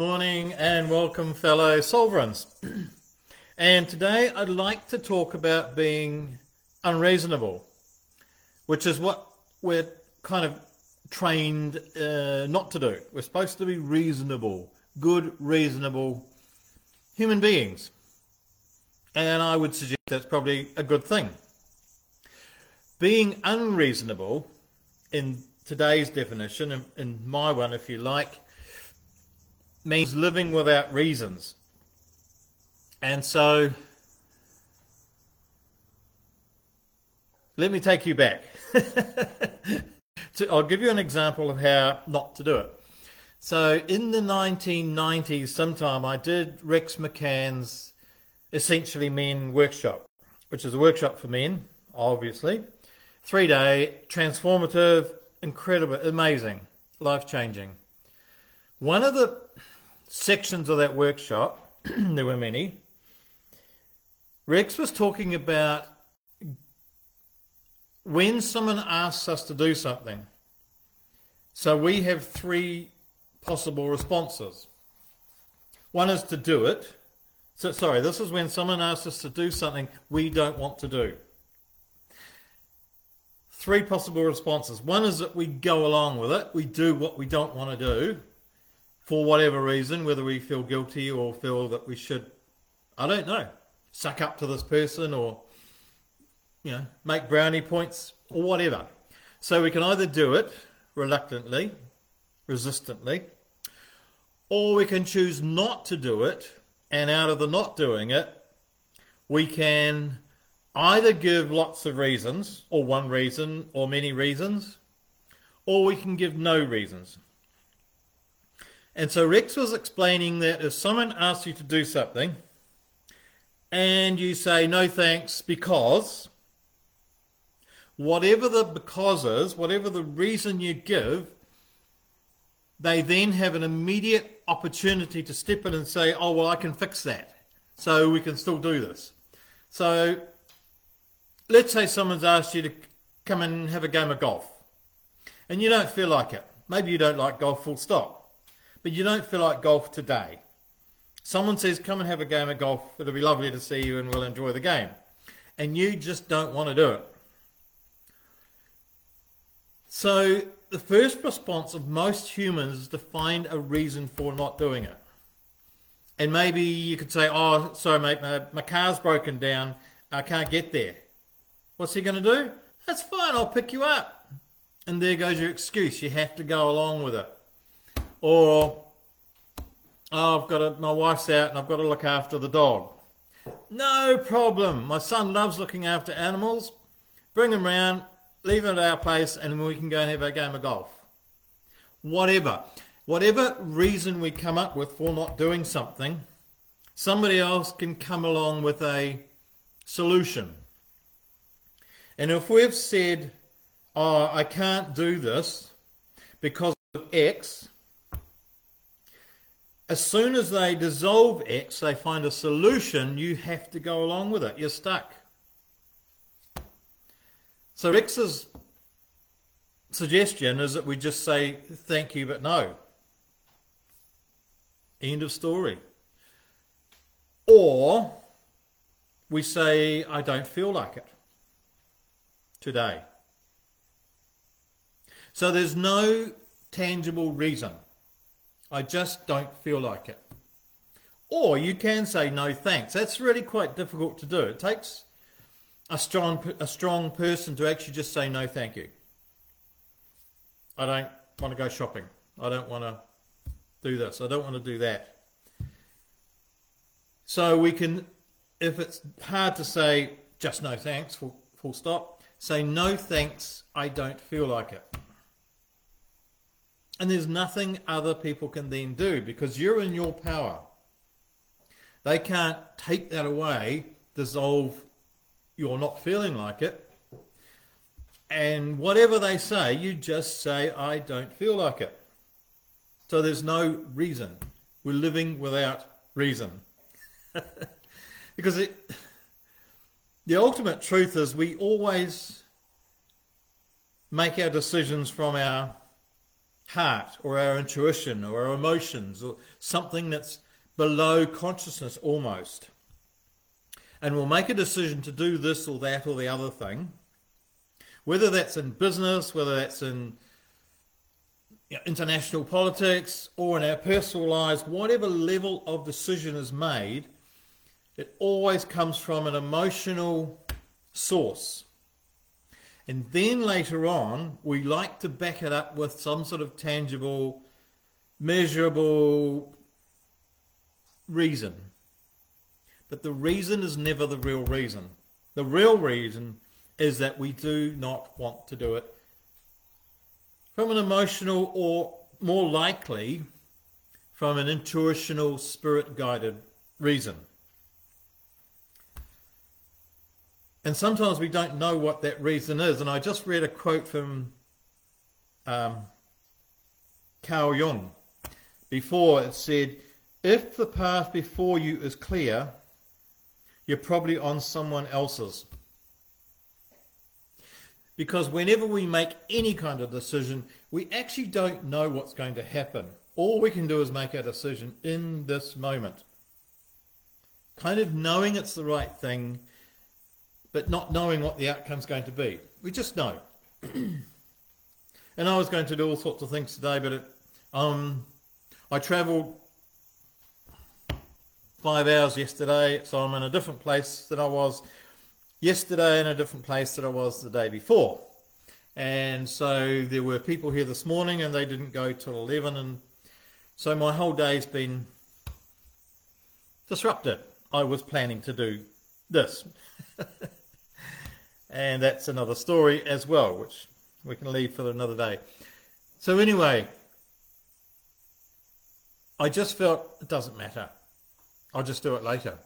morning and welcome, fellow sovereigns. and today I'd like to talk about being unreasonable, which is what we're kind of trained uh, not to do. We're supposed to be reasonable, good, reasonable human beings. And I would suggest that's probably a good thing. Being unreasonable, in today's definition, in, in my one, if you like, means living without reasons. And so, let me take you back. to, I'll give you an example of how not to do it. So, in the 1990s, sometime, I did Rex McCann's Essentially Men workshop, which is a workshop for men, obviously. Three day, transformative, incredible, amazing, life changing. One of the sections of that workshop, there were many, Rex was talking about when someone asks us to do something. So we have three possible responses. One is to do it. So, sorry, this is when someone asks us to do something we don't want to do. Three possible responses. One is that we go along with it, we do what we don't want to do for whatever reason, whether we feel guilty or feel that we should, I don't know, suck up to this person or, you know, make brownie points or whatever. So we can either do it reluctantly, resistantly, or we can choose not to do it, and out of the not doing it, we can either give lots of reasons, or one reason, or many reasons, or we can give no reasons. And so Rex was explaining that if someone asks you to do something and you say no thanks because, whatever the because is, whatever the reason you give, they then have an immediate opportunity to step in and say, oh, well, I can fix that. So we can still do this. So let's say someone's asked you to come and have a game of golf and you don't feel like it. Maybe you don't like golf full stop but you don't feel like golf today. Someone says, come and have a game of golf. It'll be lovely to see you and we'll enjoy the game. And you just don't want to do it. So the first response of most humans is to find a reason for not doing it. And maybe you could say, oh, sorry, mate, my, my car's broken down. I can't get there. What's he going to do? That's fine, I'll pick you up. And there goes your excuse. You have to go along with it. Or, oh, I've got to, my wife's out and I've got to look after the dog. No problem. My son loves looking after animals. Bring him round, leave him at our place, and we can go and have a game of golf. Whatever. Whatever reason we come up with for not doing something, somebody else can come along with a solution. And if we've said, oh, I can't do this because of X, as soon as they dissolve X, they find a solution, you have to go along with it. You're stuck. So Rex's suggestion is that we just say thank you but no. End of story. Or we say I don't feel like it today. So there's no tangible reason. I just don't feel like it. Or you can say no thanks. That's really quite difficult to do. It takes a strong a strong person to actually just say no thank you. I don't want to go shopping. I don't want to do this. I don't want to do that. So we can, if it's hard to say just no thanks, full, full stop, say no thanks, I don't feel like it. And there's nothing other people can then do because you're in your power. They can't take that away, dissolve you're not feeling like it. And whatever they say, you just say, I don't feel like it. So there's no reason. We're living without reason. because it, the ultimate truth is we always make our decisions from our heart or our intuition or our emotions or something that's below consciousness almost. And we'll make a decision to do this or that or the other thing, whether that's in business, whether that's in you know, international politics or in our personal lives, whatever level of decision is made, it always comes from an emotional source. And then later on, we like to back it up with some sort of tangible, measurable reason. But the reason is never the real reason. The real reason is that we do not want to do it from an emotional or more likely from an intuitional, spirit guided reason. And sometimes we don't know what that reason is. And I just read a quote from um, Carl Jung before. It said, If the path before you is clear, you're probably on someone else's. Because whenever we make any kind of decision, we actually don't know what's going to happen. All we can do is make our decision in this moment. Kind of knowing it's the right thing but not knowing what the outcome's going to be. We just know. and I was going to do all sorts of things today, but it, um, I travelled five hours yesterday, so I'm in a different place than I was yesterday in a different place than I was the day before. And so there were people here this morning and they didn't go till 11 and so my whole day's been disrupted. I was planning to do this. and that's another story as well, which we can leave for another day. So anyway, I just felt it doesn't matter. I'll just do it later.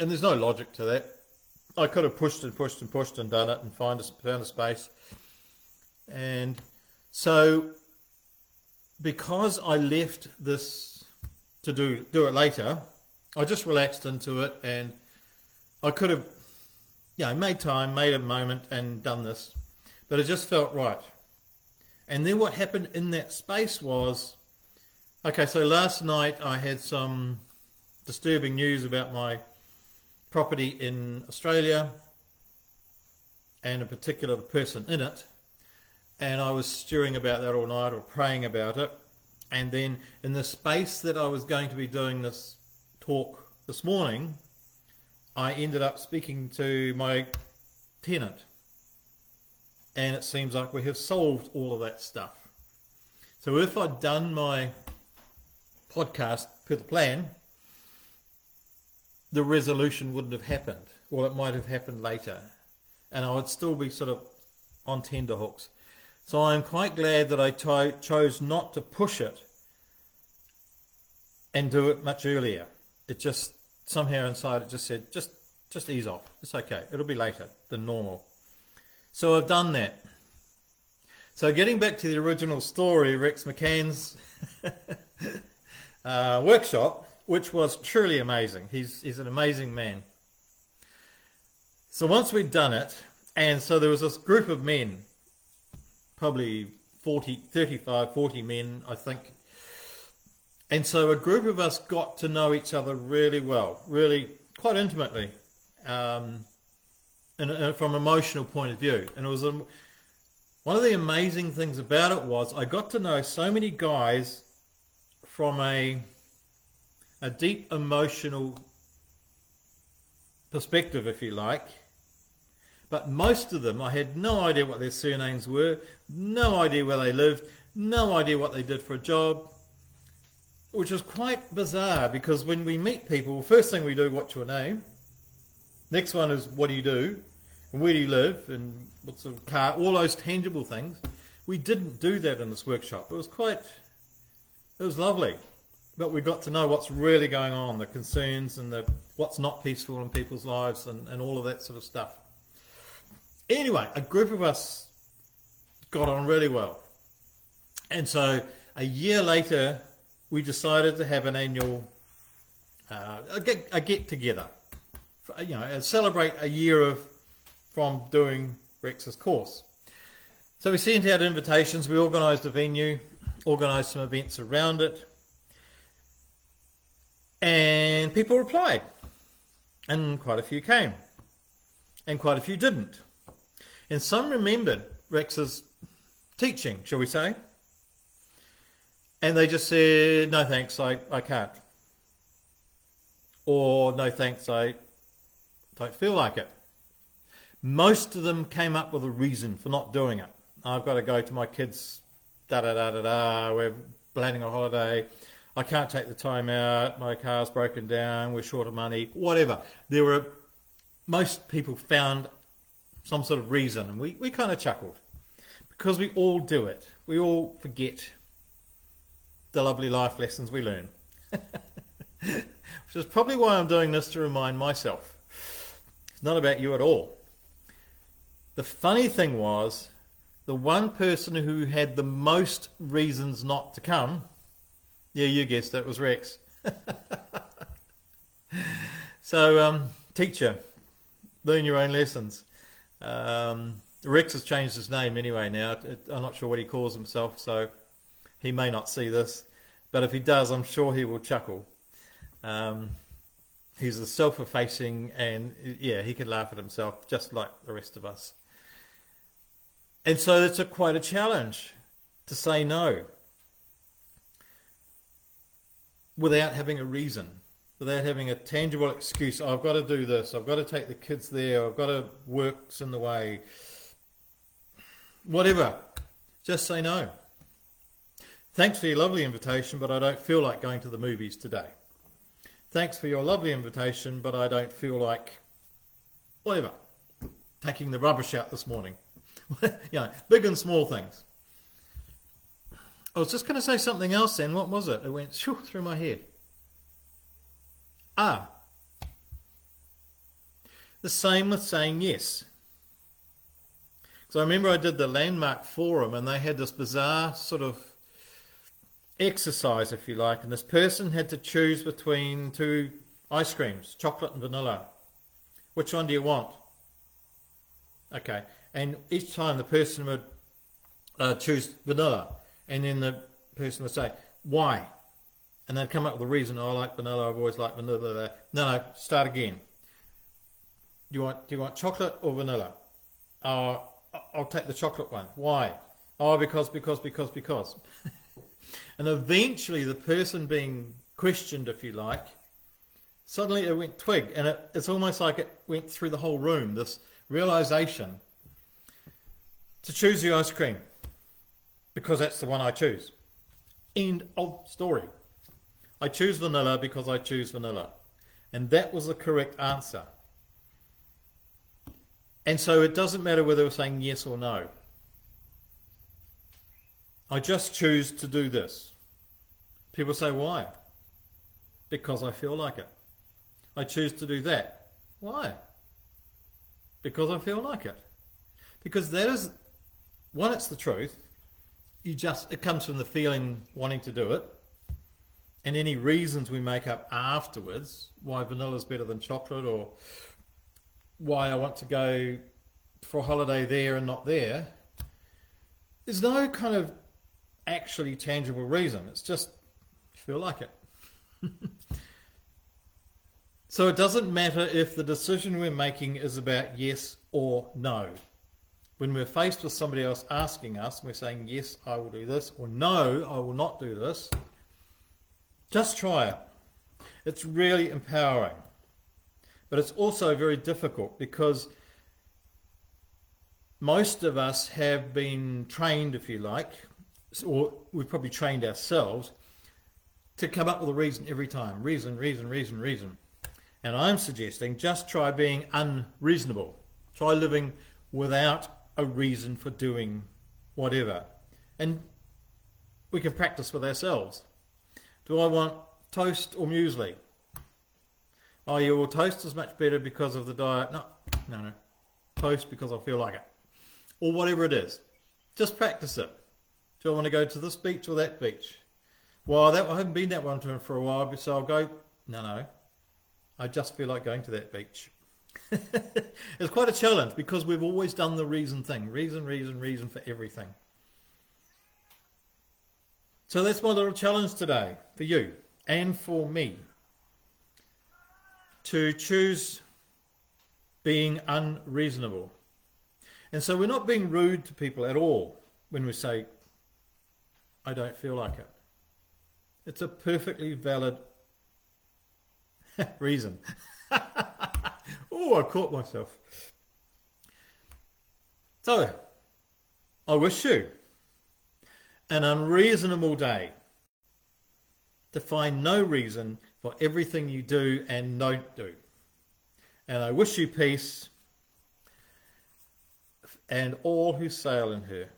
And there's no logic to that. I could have pushed and pushed and pushed and done it and find a, found a space. And so because I left this to do do it later, I just relaxed into it and I could have you know, made time, made a moment, and done this. But it just felt right. And then what happened in that space was okay, so last night I had some disturbing news about my property in Australia and a particular person in it. And I was stewing about that all night or praying about it. And then in the space that I was going to be doing this talk this morning, I ended up speaking to my tenant, and it seems like we have solved all of that stuff. So if I'd done my podcast per the plan, the resolution wouldn't have happened, or it might have happened later, and I would still be sort of on tender hooks. So I'm quite glad that I chose not to push it and do it much earlier. It just somehow inside it just said, just just ease off. It's okay. It'll be later than normal. So I've done that. So getting back to the original story, Rex McCann's uh, workshop, which was truly amazing. He's, he's an amazing man. So once we'd done it, and so there was this group of men, probably 40, 35, 40 men, I think, and so a group of us got to know each other really well, really quite intimately, um, and, and from an emotional point of view. And it was a, one of the amazing things about it was I got to know so many guys from a a deep emotional perspective, if you like. But most of them, I had no idea what their surnames were, no idea where they lived, no idea what they did for a job, which was quite bizarre because when we meet people, first thing we do, what's your name? Next one is what do you do? And where do you live? And what's the car? All those tangible things. We didn't do that in this workshop. It was quite, it was lovely. But we got to know what's really going on, the concerns and the what's not peaceful in people's lives and, and all of that sort of stuff. Anyway, a group of us got on really well. And so a year later, we decided to have an annual uh, a, get, a get together, you know, celebrate a year of from doing Rex's course. So we sent out invitations, we organised a venue, organised some events around it, and people replied, and quite a few came, and quite a few didn't. And some remembered Rex's teaching, shall we say, and they just said, no thanks, I, I can't. Or no thanks, I don't feel like it. Most of them came up with a reason for not doing it. I've got to go to my kids, da da da da da, we're planning a holiday, I can't take the time out, my car's broken down, we're short of money, whatever. There were, most people found some sort of reason, and we, we kind of chuckled because we all do it. We all forget the lovely life lessons we learn. Which is probably why I'm doing this to remind myself. It's not about you at all. The funny thing was, the one person who had the most reasons not to come, yeah, you guessed it, was Rex. so, um, teacher, learn your own lessons. Um, Rex has changed his name anyway now. I'm not sure what he calls himself, so he may not see this. But if he does, I'm sure he will chuckle. Um, he's a self-effacing, and yeah, he can laugh at himself just like the rest of us. And so it's a, quite a challenge to say no without having a reason, without having a tangible excuse. Oh, I've got to do this. I've got to take the kids there. I've got to work's in the way. Whatever. Just say no. Thanks for your lovely invitation, but I don't feel like going to the movies today. Thanks for your lovely invitation, but I don't feel like whatever. Taking the rubbish out this morning. you know, big and small things. I was just going to say something else then. What was it? It went shoo, through my head. Ah. The same with saying yes. Because I remember I did the Landmark Forum and they had this bizarre sort of exercise, if you like, and this person had to choose between two ice creams, chocolate and vanilla. Which one do you want? Okay, and each time the person would uh, choose vanilla, and then the person would say, why? And they'd come up with a reason, oh, I like vanilla, I've always liked vanilla. No, no, start again. Do you want, do you want chocolate or vanilla? Uh, I'll take the chocolate one. Why? Oh, because, because, because, because. and eventually the person being questioned, if you like, suddenly it went twig. And it, it's almost like it went through the whole room, this realization to choose the ice cream because that's the one I choose. End of story. I choose vanilla because I choose vanilla. And that was the correct answer. And so it doesn't matter whether we're saying yes or no. I just choose to do this. People say, why? Because I feel like it. I choose to do that. Why? Because I feel like it. Because that is, one, it's the truth. You just, it comes from the feeling wanting to do it. And any reasons we make up afterwards, why vanilla is better than chocolate or why I want to go for a holiday there and not there, there's no kind of actually tangible reason. It's just feel like it. so it doesn't matter if the decision we're making is about yes or no. When we're faced with somebody else asking us, we're saying, yes, I will do this, or no, I will not do this, just try it. It's really empowering. But it's also very difficult because most of us have been trained, if you like, or we've probably trained ourselves to come up with a reason every time. Reason, reason, reason, reason. And I'm suggesting just try being unreasonable. Try living without a reason for doing whatever. And we can practice with ourselves. Do I want toast or muesli? Oh, yeah, well, toast is much better because of the diet. No, no, no. Toast because I feel like it. Or whatever it is. Just practice it. Do I want to go to this beach or that beach? Well, that, I haven't been that one for a while, so I'll go. No, no. I just feel like going to that beach. it's quite a challenge because we've always done the reason thing. Reason, reason, reason for everything. So that's my little challenge today for you and for me to choose being unreasonable. And so we're not being rude to people at all when we say, I don't feel like it. It's a perfectly valid reason. oh, I caught myself. So, I wish you an unreasonable day to find no reason for everything you do and don't do. And I wish you peace and all who sail in her.